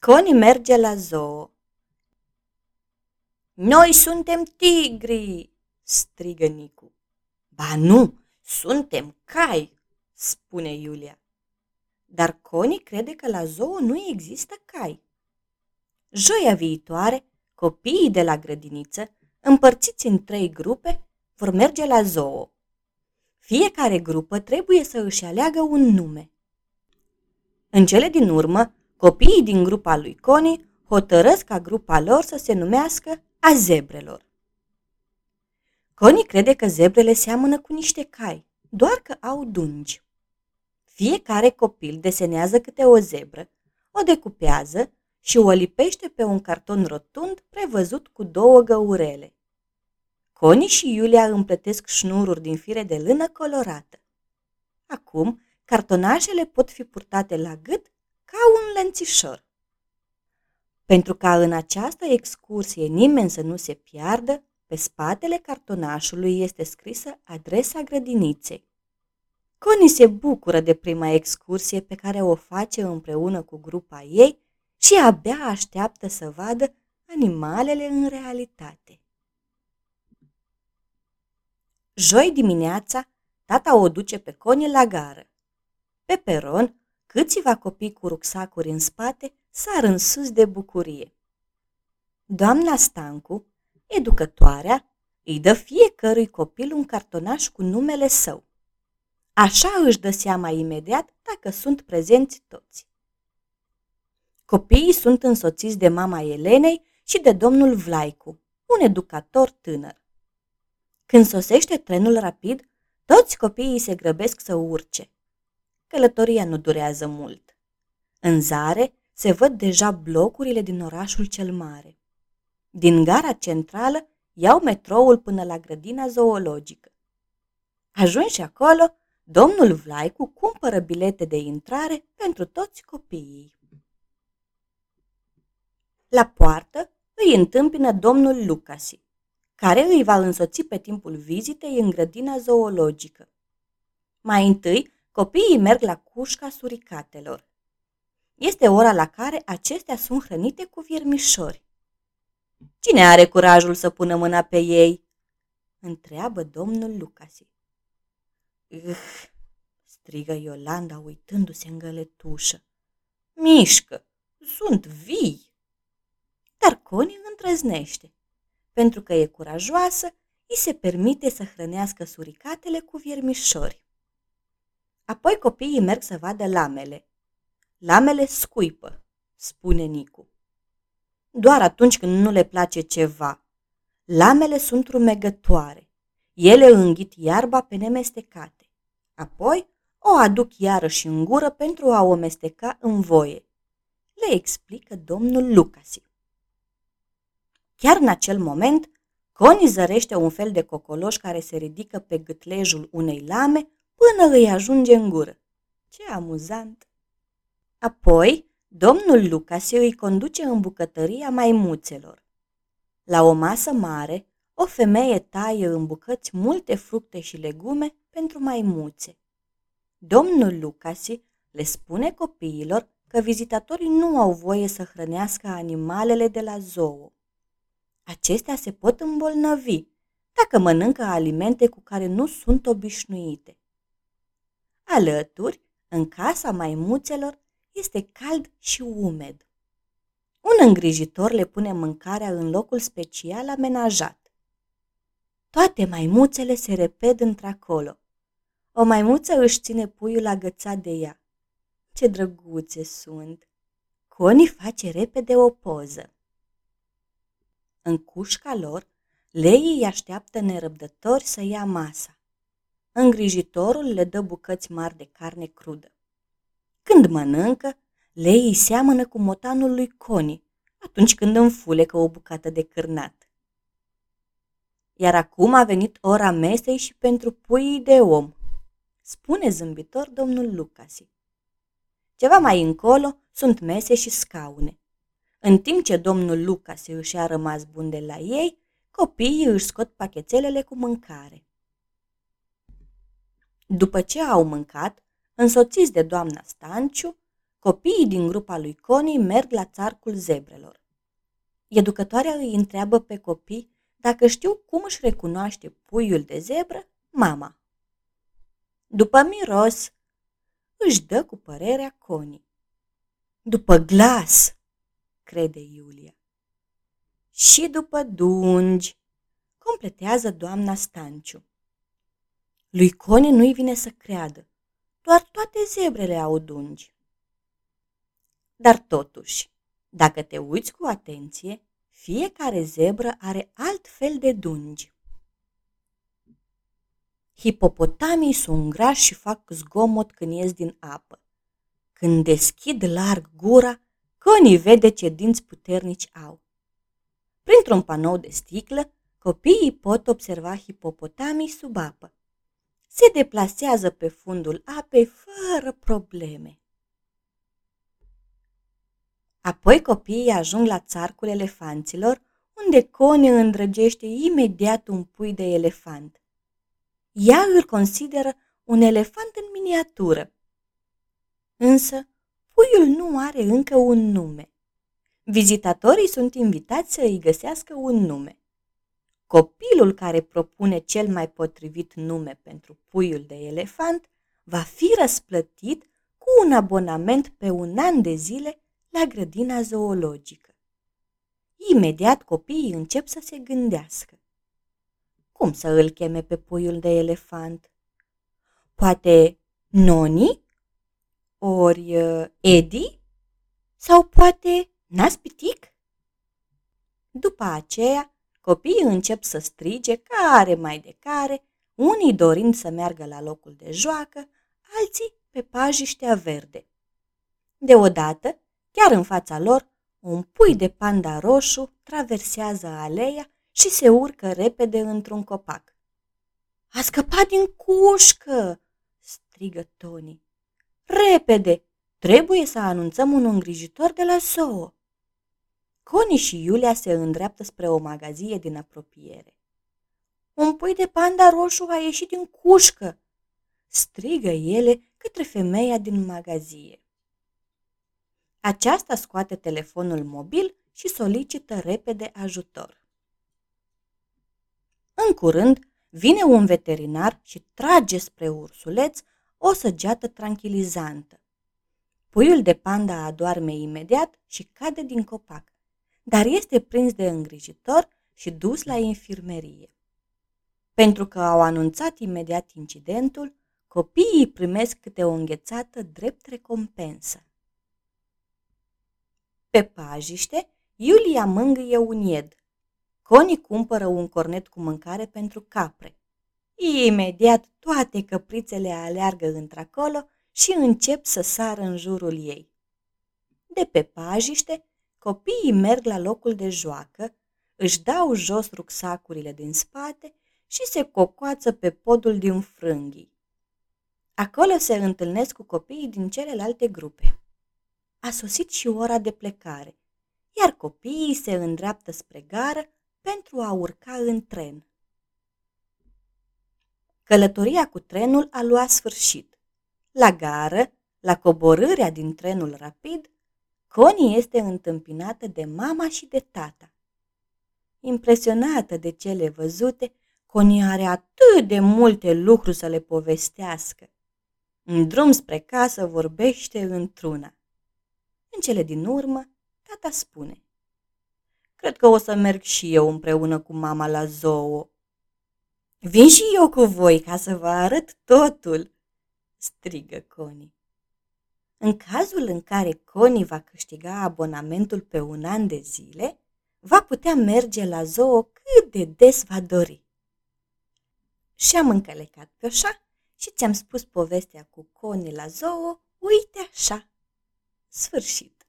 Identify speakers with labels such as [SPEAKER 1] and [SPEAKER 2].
[SPEAKER 1] Coni merge la zoo. Noi suntem tigri, strigă Nicu. Ba nu, suntem cai, spune Iulia. Dar Coni crede că la zoo nu există cai. Joia viitoare, copiii de la grădiniță, împărțiți în trei grupe, vor merge la zoo. Fiecare grupă trebuie să își aleagă un nume. În cele din urmă, copiii din grupa lui Coni hotărăsc ca grupa lor să se numească a zebrelor. Coni crede că zebrele seamănă cu niște cai, doar că au dungi. Fiecare copil desenează câte o zebră, o decupează și o lipește pe un carton rotund prevăzut cu două găurele. Coni și Iulia împletesc șnururi din fire de lână colorată. Acum, cartonașele pot fi purtate la gât ca un lănțișor. Pentru ca în această excursie nimeni să nu se piardă, pe spatele cartonașului este scrisă adresa grădiniței. Coni se bucură de prima excursie pe care o face împreună cu grupa ei și abia așteaptă să vadă animalele în realitate. Joi dimineața, tata o duce pe Coni la gară. Pe peron, câțiva copii cu rucsacuri în spate sar în sus de bucurie. Doamna Stancu, educătoarea, îi dă fiecărui copil un cartonaș cu numele său. Așa își dă seama imediat dacă sunt prezenți toți. Copiii sunt însoțiți de mama Elenei și de domnul Vlaicu, un educator tânăr. Când sosește trenul rapid, toți copiii se grăbesc să urce. Călătoria nu durează mult. În zare se văd deja blocurile din orașul cel mare. Din gara centrală iau metroul până la grădina zoologică. Ajunși acolo, domnul Vlaicu cumpără bilete de intrare pentru toți copiii. La poartă îi întâmpină domnul Lucasi, care îi va însoți pe timpul vizitei în grădina zoologică. Mai întâi, copiii merg la cușca suricatelor. Este ora la care acestea sunt hrănite cu viermișori. Cine are curajul să pună mâna pe ei? întreabă domnul Lucasi. Ugh, strigă Iolanda uitându-se în găletușă. Mișcă, sunt vii. Dar Coni întrăznește. Pentru că e curajoasă, îi se permite să hrănească suricatele cu viermișori. Apoi copiii merg să vadă lamele. Lamele scuipă, spune Nicu. Doar atunci când nu le place ceva. Lamele sunt rumegătoare. Ele înghit iarba pe nemestecate. Apoi o aduc iarăși în gură pentru a o mesteca în voie. Le explică domnul Lucasi. Chiar în acel moment, Coni zărește un fel de cocoloș care se ridică pe gâtlejul unei lame până îi ajunge în gură. Ce amuzant! Apoi, domnul Lucas îi conduce în bucătăria maimuțelor. La o masă mare, o femeie taie în bucăți multe fructe și legume pentru maimuțe. Domnul Lucasi le spune copiilor că vizitatorii nu au voie să hrănească animalele de la zoo. Acestea se pot îmbolnăvi dacă mănâncă alimente cu care nu sunt obișnuite. Alături, în casa maimuțelor, este cald și umed. Un îngrijitor le pune mâncarea în locul special amenajat. Toate maimuțele se reped într-acolo. O maimuță își ține puiul agățat de ea. Ce drăguțe sunt! Coni face repede o poză. În cușca lor, leii îi așteaptă nerăbdători să ia masa. Îngrijitorul le dă bucăți mari de carne crudă. Când mănâncă, leii seamănă cu motanul lui Coni, atunci când înfulecă o bucată de cârnat. Iar acum a venit ora mesei și pentru puii de om, spune zâmbitor domnul Lucasi. Ceva mai încolo sunt mese și scaune. În timp ce domnul Lucasi își a rămas bun de la ei, copiii își scot pachetelele cu mâncare. După ce au mâncat, însoțiți de doamna Stanciu, copiii din grupa lui Connie merg la țarcul zebrelor. Educătoarea îi întreabă pe copii dacă știu cum își recunoaște puiul de zebră mama. După miros, își dă cu părerea Connie. După glas, crede Iulia. Și după dungi, completează doamna Stanciu. Lui Cone nu-i vine să creadă. Doar toate zebrele au dungi. Dar totuși, dacă te uiți cu atenție, fiecare zebră are alt fel de dungi. Hipopotamii sunt grași și fac zgomot când ies din apă. Când deschid larg gura, Conii vede ce dinți puternici au. Printr-un panou de sticlă, copiii pot observa hipopotamii sub apă. Se deplasează pe fundul apei fără probleme. Apoi copiii ajung la țarcul elefanților, unde Cone îndrăgește imediat un pui de elefant. Ea îl consideră un elefant în miniatură. Însă, puiul nu are încă un nume. Vizitatorii sunt invitați să îi găsească un nume. Copilul care propune cel mai potrivit nume pentru puiul de elefant va fi răsplătit cu un abonament pe un an de zile la grădina zoologică. Imediat copiii încep să se gândească. Cum să îl cheme pe puiul de elefant? Poate Noni? Ori uh, Edi? Sau poate Naspitic? După aceea, copiii încep să strige care mai de care, unii dorind să meargă la locul de joacă, alții pe pajiștea verde. Deodată, chiar în fața lor, un pui de panda roșu traversează aleia și se urcă repede într-un copac. A scăpat din cușcă!" strigă Tony. Repede! Trebuie să anunțăm un îngrijitor de la zoo!" Coni și Iulia se îndreaptă spre o magazie din apropiere. Un pui de panda roșu a ieșit din cușcă!" strigă ele către femeia din magazie. Aceasta scoate telefonul mobil și solicită repede ajutor. În curând, vine un veterinar și trage spre ursuleț o săgeată tranquilizantă. Puiul de panda adorme imediat și cade din copac, dar este prins de îngrijitor și dus la infirmerie. Pentru că au anunțat imediat incidentul, copiii primesc câte o înghețată drept recompensă. Pe pajiște, Iulia mângâie un ied. Coni cumpără un cornet cu mâncare pentru capre. Imediat toate căprițele aleargă într-acolo și încep să sară în jurul ei. De pe pajiște, copiii merg la locul de joacă, își dau jos rucsacurile din spate și se cocoață pe podul din frânghii. Acolo se întâlnesc cu copiii din celelalte grupe. A sosit și ora de plecare, iar copiii se îndreaptă spre gară pentru a urca în tren. Călătoria cu trenul a luat sfârșit. La gară, la coborârea din trenul rapid, Connie este întâmpinată de mama și de tata. Impresionată de cele văzute, Connie are atât de multe lucruri să le povestească. În drum spre casă vorbește într-una. În cele din urmă, tata spune. Cred că o să merg și eu împreună cu mama la zoo. Vin și eu cu voi ca să vă arăt totul, strigă Coni. În cazul în care Coni va câștiga abonamentul pe un an de zile, va putea merge la zoo cât de des va dori. Și-am încălecat pe așa și ți-am spus povestea cu Coni la zoo, uite așa. Sfârșit.